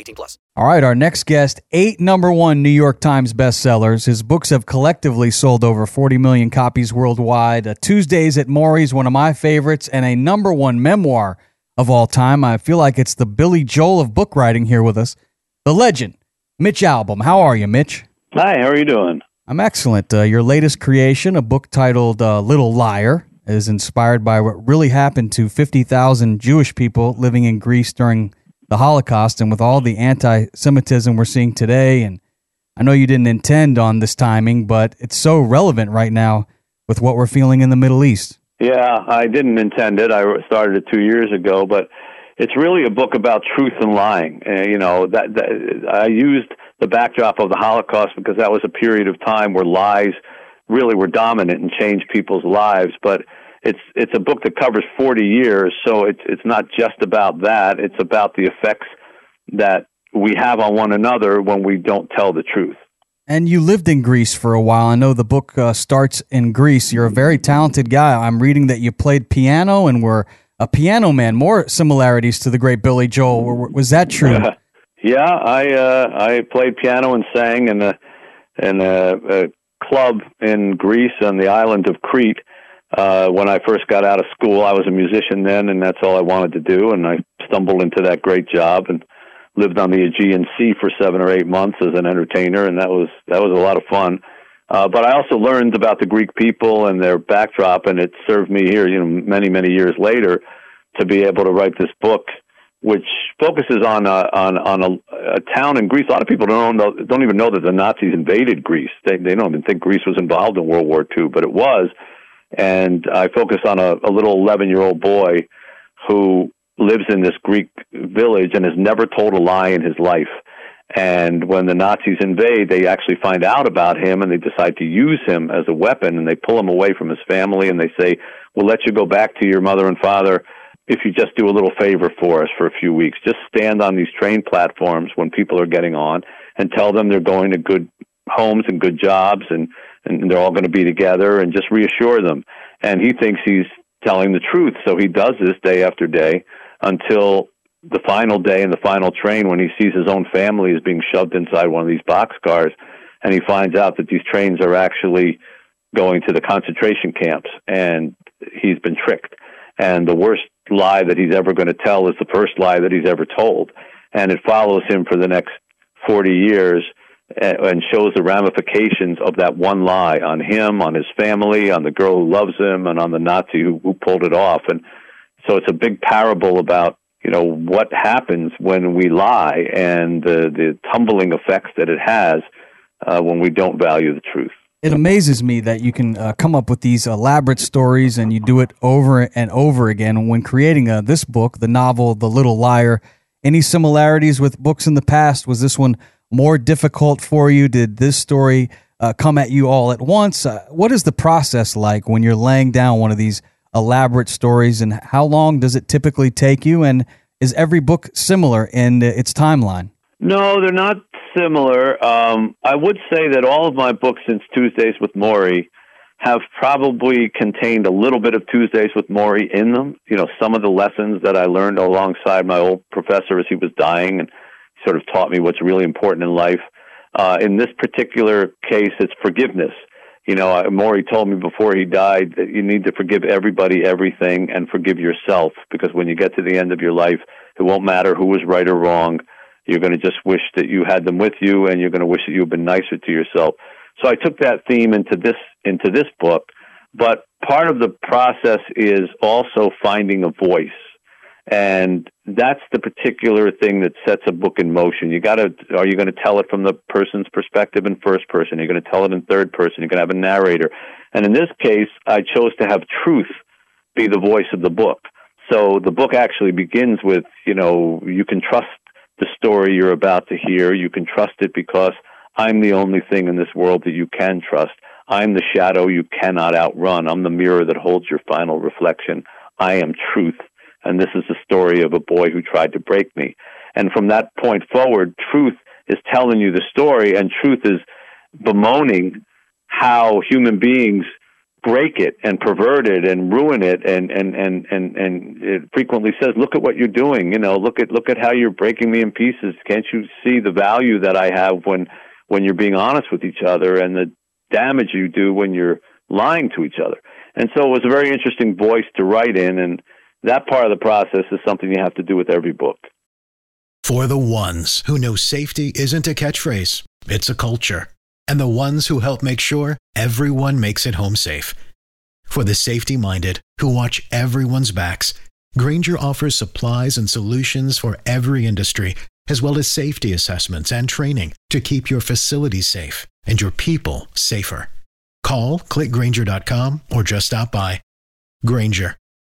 18 plus. All right, our next guest, eight number one New York Times bestsellers. His books have collectively sold over 40 million copies worldwide. Uh, Tuesdays at Morrie's, one of my favorites, and a number one memoir of all time. I feel like it's the Billy Joel of book writing here with us. The legend, Mitch Albom. How are you, Mitch? Hi, how are you doing? I'm excellent. Uh, your latest creation, a book titled uh, Little Liar, is inspired by what really happened to 50,000 Jewish people living in Greece during the Holocaust and with all the anti Semitism we're seeing today. And I know you didn't intend on this timing, but it's so relevant right now with what we're feeling in the Middle East. Yeah, I didn't intend it. I started it two years ago, but it's really a book about truth and lying. Uh, you know, that, that I used the backdrop of the Holocaust because that was a period of time where lies really were dominant and changed people's lives. But it's it's a book that covers 40 years, so it's it's not just about that. It's about the effects that we have on one another when we don't tell the truth. And you lived in Greece for a while. I know the book uh, starts in Greece. You're a very talented guy. I'm reading that you played piano and were a piano man. More similarities to the great Billy Joel. Was that true? Yeah, I uh, I played piano and sang in a in a, a club in Greece on the island of Crete. Uh, when I first got out of school, I was a musician then, and that's all I wanted to do. And I stumbled into that great job and lived on the Aegean Sea for seven or eight months as an entertainer, and that was that was a lot of fun. Uh, but I also learned about the Greek people and their backdrop, and it served me here, you know, many many years later, to be able to write this book which focuses on a, on on a, a town in Greece. A lot of people don't know, don't even know that the Nazis invaded Greece. They they don't even think Greece was involved in World War II, but it was. And I focus on a, a little eleven year old boy who lives in this Greek village and has never told a lie in his life. And when the Nazis invade, they actually find out about him and they decide to use him as a weapon and they pull him away from his family and they say, We'll let you go back to your mother and father if you just do a little favor for us for a few weeks. Just stand on these train platforms when people are getting on and tell them they're going to good homes and good jobs and, and they're all going to be together and just reassure them. And he thinks he's telling the truth. So he does this day after day until the final day in the final train when he sees his own family is being shoved inside one of these boxcars and he finds out that these trains are actually going to the concentration camps and he's been tricked. And the worst lie that he's ever going to tell is the first lie that he's ever told. And it follows him for the next 40 years and shows the ramifications of that one lie on him, on his family, on the girl who loves him, and on the Nazi who, who pulled it off. And so it's a big parable about you know what happens when we lie and the the tumbling effects that it has uh, when we don't value the truth. It amazes me that you can uh, come up with these elaborate stories and you do it over and over again. When creating uh, this book, the novel The Little Liar, any similarities with books in the past? Was this one more difficult for you? Did this story uh, come at you all at once? Uh, what is the process like when you're laying down one of these elaborate stories, and how long does it typically take you? And is every book similar in its timeline? No, they're not similar. Um, I would say that all of my books since Tuesdays with Morrie have probably contained a little bit of Tuesdays with Morrie in them. You know, some of the lessons that I learned alongside my old professor as he was dying and sort of taught me what's really important in life. Uh, in this particular case, it's forgiveness. You know, Morrie told me before he died that you need to forgive everybody, everything, and forgive yourself because when you get to the end of your life, it won't matter who was right or wrong You're going to just wish that you had them with you, and you're going to wish that you had been nicer to yourself. So I took that theme into this into this book, but part of the process is also finding a voice. And that's the particular thing that sets a book in motion. You got to are you going to tell it from the person's perspective in first person? You're going to tell it in third person. You're going to have a narrator. And in this case, I chose to have truth be the voice of the book. So the book actually begins with, you know, you can trust the story you're about to hear. You can trust it because I'm the only thing in this world that you can trust. I'm the shadow you cannot outrun. I'm the mirror that holds your final reflection. I am truth. And this is the story of a boy who tried to break me. And from that point forward, truth is telling you the story, and truth is bemoaning how human beings break it and pervert it and ruin it and and and and and it frequently says look at what you're doing you know look at look at how you're breaking me in pieces can't you see the value that i have when when you're being honest with each other and the damage you do when you're lying to each other and so it was a very interesting voice to write in and that part of the process is something you have to do with every book For the ones who know safety isn't a catchphrase, it's a culture. And the ones who help make sure everyone makes it home safe. For the safety minded who watch everyone's backs, Grainger offers supplies and solutions for every industry, as well as safety assessments and training to keep your facilities safe and your people safer. Call clickgranger.com or just stop by. Grainger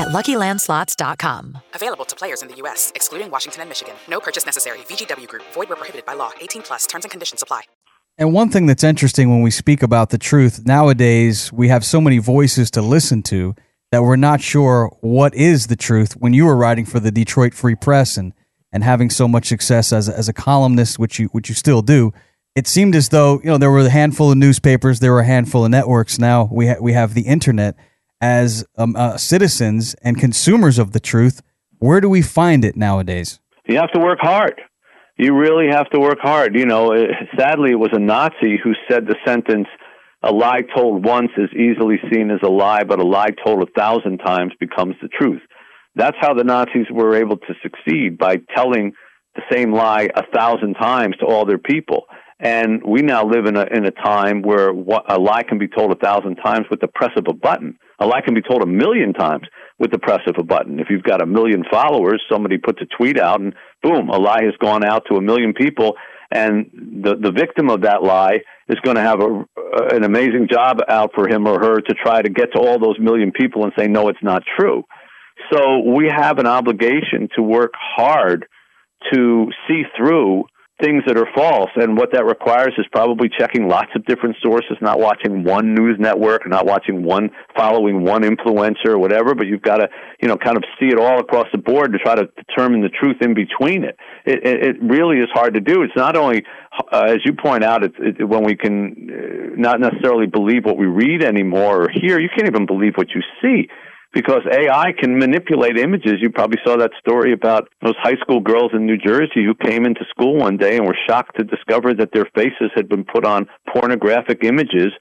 at luckylandslots.com. Available to players in the U.S., excluding Washington and Michigan. No purchase necessary. VGW Group, void where prohibited by law. 18 plus terms and conditions apply. And one thing that's interesting when we speak about the truth nowadays, we have so many voices to listen to that we're not sure what is the truth. When you were writing for the Detroit Free Press and, and having so much success as a, as a columnist, which you which you still do, it seemed as though you know there were a handful of newspapers, there were a handful of networks. Now we ha- we have the internet as um, uh, citizens and consumers of the truth. Where do we find it nowadays? you have to work hard. You really have to work hard. You know, it, sadly, it was a Nazi who said the sentence, a lie told once is easily seen as a lie, but a lie told a thousand times becomes the truth. That's how the Nazis were able to succeed by telling the same lie a thousand times to all their people. And we now live in a in a time where a lie can be told a thousand times with the press of a button. A lie can be told a million times with the press of a button. If you've got a million followers, somebody puts a tweet out, and boom, a lie has gone out to a million people, and the the victim of that lie is going to have a an amazing job out for him or her to try to get to all those million people and say no, it's not true. So we have an obligation to work hard to see through things that are false. And what that requires is probably checking lots of different sources, not watching one news network, not watching one, following one influencer or whatever, but you've got to, you know, kind of see it all across the board to try to determine the truth in between it. It, it, it really is hard to do. It's not only, uh, as you point out, it's it, when we can uh, not necessarily believe what we read anymore or hear, you can't even believe what you see because AI can manipulate images. You probably saw that story about those high school girls in New Jersey who came into school one day and were shocked to discover that their faces had been put on pornographic images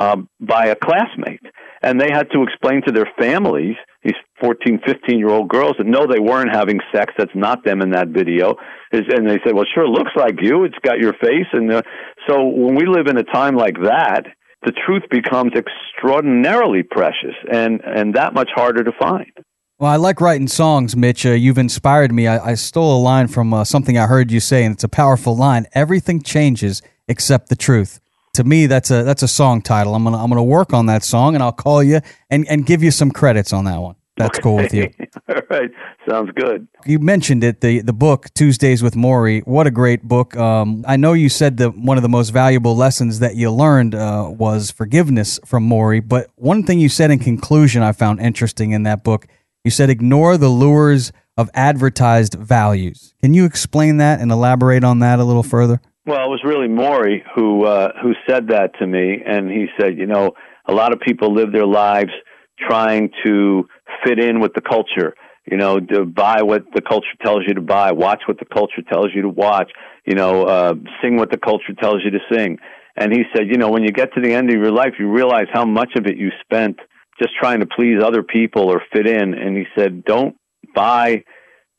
um, by a classmate. And they had to explain to their families, these 14, 15 year old girls, that no, they weren't having sex. That's not them in that video. And they said, well, sure, looks like you. It's got your face. And uh, so when we live in a time like that, the truth becomes extraordinarily precious and, and that much harder to find. Well, I like writing songs, Mitch. Uh, you've inspired me. I, I, stole a line from uh, something I heard you say, and it's a powerful line. Everything changes except the truth. To me, that's a that's a song title. I'm gonna I'm gonna work on that song, and I'll call you and, and give you some credits on that one. That's okay. cool with you. All right, sounds good. You mentioned it, the the book Tuesdays with Morrie. What a great book! Um, I know you said that one of the most valuable lessons that you learned uh, was forgiveness from Morrie. But one thing you said in conclusion, I found interesting in that book. You said ignore the lures of advertised values. Can you explain that and elaborate on that a little further? Well, it was really Morrie who uh, who said that to me, and he said, you know, a lot of people live their lives trying to fit in with the culture. You know, to buy what the culture tells you to buy, watch what the culture tells you to watch. You know, uh, sing what the culture tells you to sing. And he said, you know, when you get to the end of your life, you realize how much of it you spent just trying to please other people or fit in. And he said, don't buy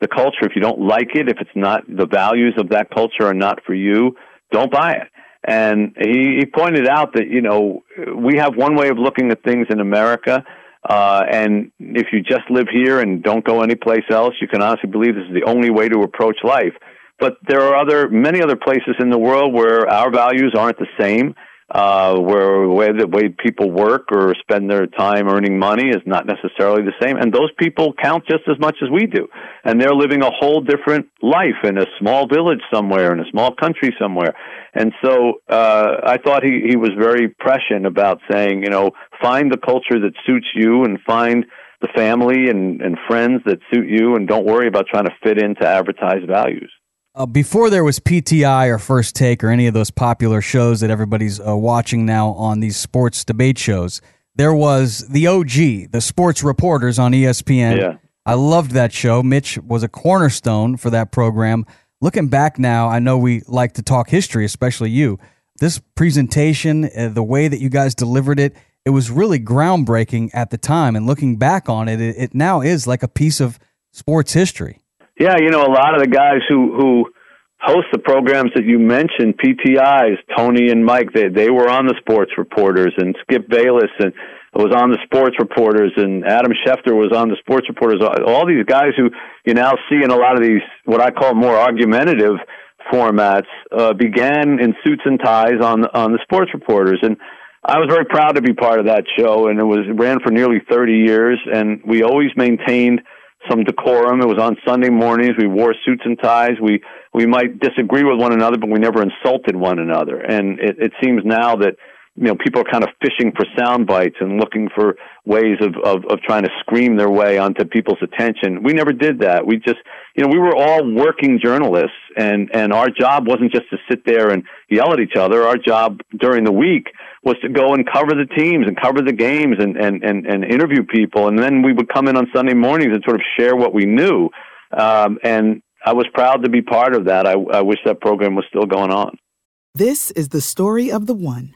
the culture if you don't like it. If it's not the values of that culture are not for you, don't buy it. And he, he pointed out that you know we have one way of looking at things in America. Uh, and if you just live here and don't go anyplace else, you can honestly believe this is the only way to approach life. But there are other many other places in the world where our values aren't the same, uh, where the way people work or spend their time earning money is not necessarily the same, and those people count just as much as we do, and they're living a whole different life in a small village somewhere, in a small country somewhere, and so uh, I thought he he was very prescient about saying, you know, find the culture that suits you and find the family and, and friends that suit you, and don't worry about trying to fit into advertised values. Uh, before there was PTI or First Take or any of those popular shows that everybody's uh, watching now on these sports debate shows, there was the OG, the sports reporters on ESPN. Yeah. I loved that show. Mitch was a cornerstone for that program. Looking back now, I know we like to talk history, especially you. This presentation, uh, the way that you guys delivered it, it was really groundbreaking at the time. And looking back on it, it, it now is like a piece of sports history. Yeah, you know, a lot of the guys who who host the programs that you mentioned, PTIs, Tony and Mike, they they were on the sports reporters, and Skip Bayless and was on the sports reporters, and Adam Schefter was on the sports reporters. All these guys who you now see in a lot of these what I call more argumentative formats uh, began in suits and ties on on the sports reporters, and I was very proud to be part of that show, and it was ran for nearly 30 years, and we always maintained some decorum. It was on Sunday mornings. We wore suits and ties. We we might disagree with one another, but we never insulted one another. And it, it seems now that you know people are kind of fishing for sound bites and looking for ways of, of of trying to scream their way onto people's attention. We never did that. We just you know we were all working journalists, and and our job wasn't just to sit there and yell at each other. Our job during the week was to go and cover the teams and cover the games and, and, and, and interview people. And then we would come in on Sunday mornings and sort of share what we knew. Um, and I was proud to be part of that. I, I wish that program was still going on. This is the story of the one.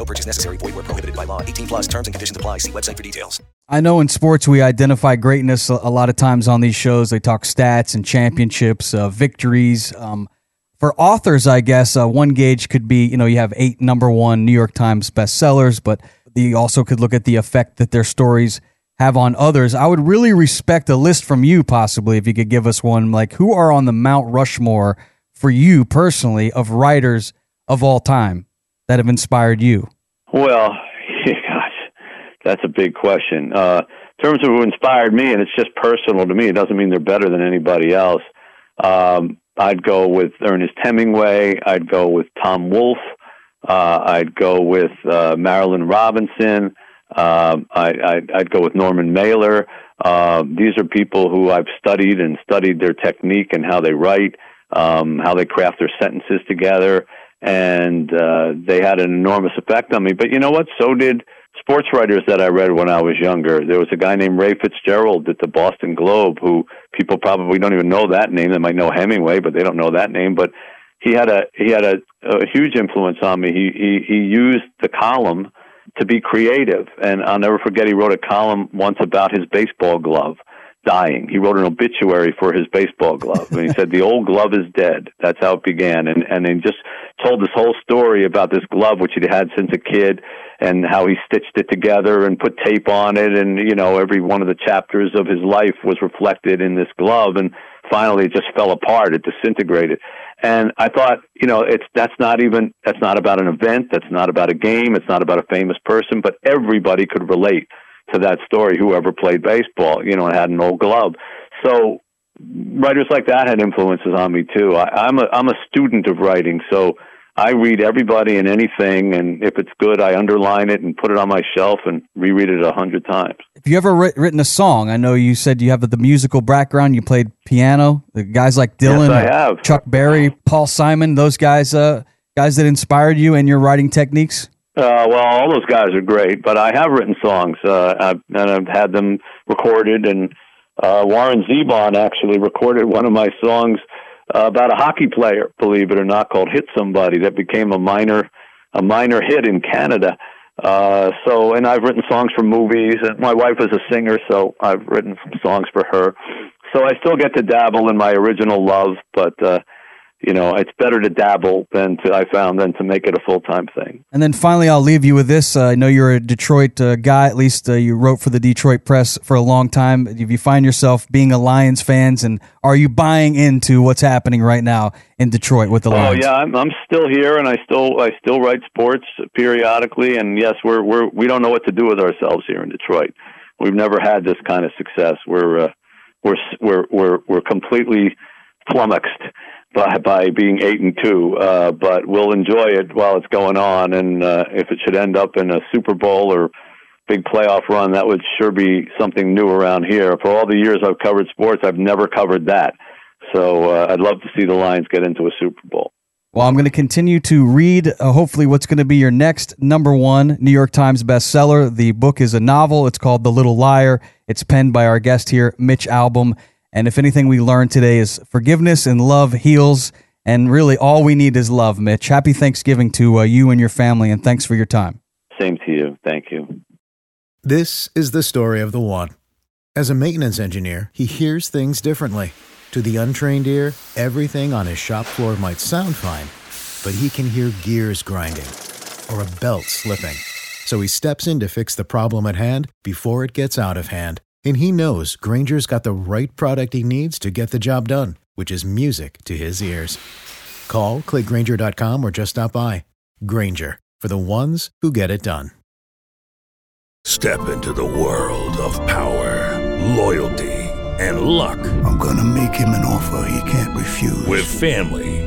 No purchase necessary. Void where prohibited by law. 18 plus terms and conditions apply. See website for details. I know in sports we identify greatness a, lot of times on these shows. They talk stats and championships, uh, victories. Um, for authors, I guess uh, one gauge could be you know you have eight number one New York Times bestsellers, but you also could look at the effect that their stories have on others. I would really respect a list from you, possibly, if you could give us one. Like who are on the Mount Rushmore for you personally of writers of all time that have inspired you? Well, gosh, that's a big question. Uh, in terms of who inspired me, and it's just personal to me, it doesn't mean they're better than anybody else. Um, I'd go with Ernest Hemingway. I'd go with Tom Wolfe. Uh, I'd go with uh, Marilynne Robinson. Um, I, I'd go with Norman Mailer. Uh, these are people who I've studied and studied their technique and how they write, um, how they craft their sentences together, and uh, they had an enormous effect on me. But you know what? So did sports writers that I read when I was younger. There was a guy named Ray Fitzgerald at the Boston Globe who people probably don't even know that name. They might know Hemingway, but they don't know that name. But he had a he had a, a huge influence on me. He he he used the column to be creative. And I'll never forget he wrote a column once about his baseball glove dying. He wrote an obituary for his baseball glove, and he said the old glove is dead. That's how it began, and and then just told this whole story about this glove which he'd had since a kid, and how he stitched it together and put tape on it, and you know every one of the chapters of his life was reflected in this glove, and finally it just fell apart. It disintegrated. And I thought, you know, it's that's not even that's not about an event, that's not about a game, it's not about a famous person, but everybody could relate to that story, whoever played baseball, you know, and had an old glove. So writers like that had influences on me too. I, I'm a I'm a student of writing, so I read everybody and anything, and if it's good, I underline it and put it on my shelf and reread it a hundred times. Have you ever writ- written a song? I know you said you have the musical background. You played piano. The guys like Dylan, Yes, I have. Chuck Berry, Paul Simon. Those guys, uh, guys that inspired you and your writing techniques. Uh, well, all those guys are great, but I have written songs, uh, I've, and I've had them recorded. And uh, Warren Zevon actually recorded one of my songs uh, about a hockey player, believe it or not, called "Hit Somebody," that became a minor a minor hit in Canada. Uh, so, and I've written songs for movies, and my wife is a singer, so I've written some songs for her. So I still get to dabble in my original love, but uh, you know, it's better to dabble than to I found than to make it a full time thing. And then finally, I'll leave you with this. Uh, I know you're a Detroit uh, guy. At least uh, you wrote for the Detroit Press for a long time. If you find yourself being a Lions fans, and are you buying into what's happening right now in Detroit with the Lions? Oh Lions? yeah, I'm I'm still here, and I still I still write sports periodically. And yes, we're we're we don't know what to do with ourselves here in Detroit. We've never had this kind of success. We're uh, we're we're we're we're completely flummoxed by by being eight and two. Uh, but we'll enjoy it while it's going on. And uh, if it should end up in a Super Bowl or big playoff run, that would sure be something new around here. For all the years I've covered sports, I've never covered that. So uh, I'd love to see the Lions get into a Super Bowl. Well, I'm going to continue to read, uh, hopefully, what's going to be your next number one New York Times bestseller. The book is a novel. It's called The Little Liar. It's penned by our guest here, Mitch Albom. And if anything we learned today is forgiveness and love heals. And really, all we need is love, Mitch. Happy Thanksgiving to uh, you and your family, and thanks for your time. Same to you. Thank you. This is the story of the one. As a maintenance engineer, he hears things differently. To the untrained ear, everything on his shop floor might sound fine, but he can hear gears grinding or a belt slipping. So he steps in to fix the problem at hand before it gets out of hand. And he knows Grainger's got the right product he needs to get the job done, which is music to his ears. Call, clickgranger.com, or just stop by. Grainger, for the ones who get it done. Step into the world of power, loyalty, and luck. I'm gonna make him an offer he can't refuse. With family,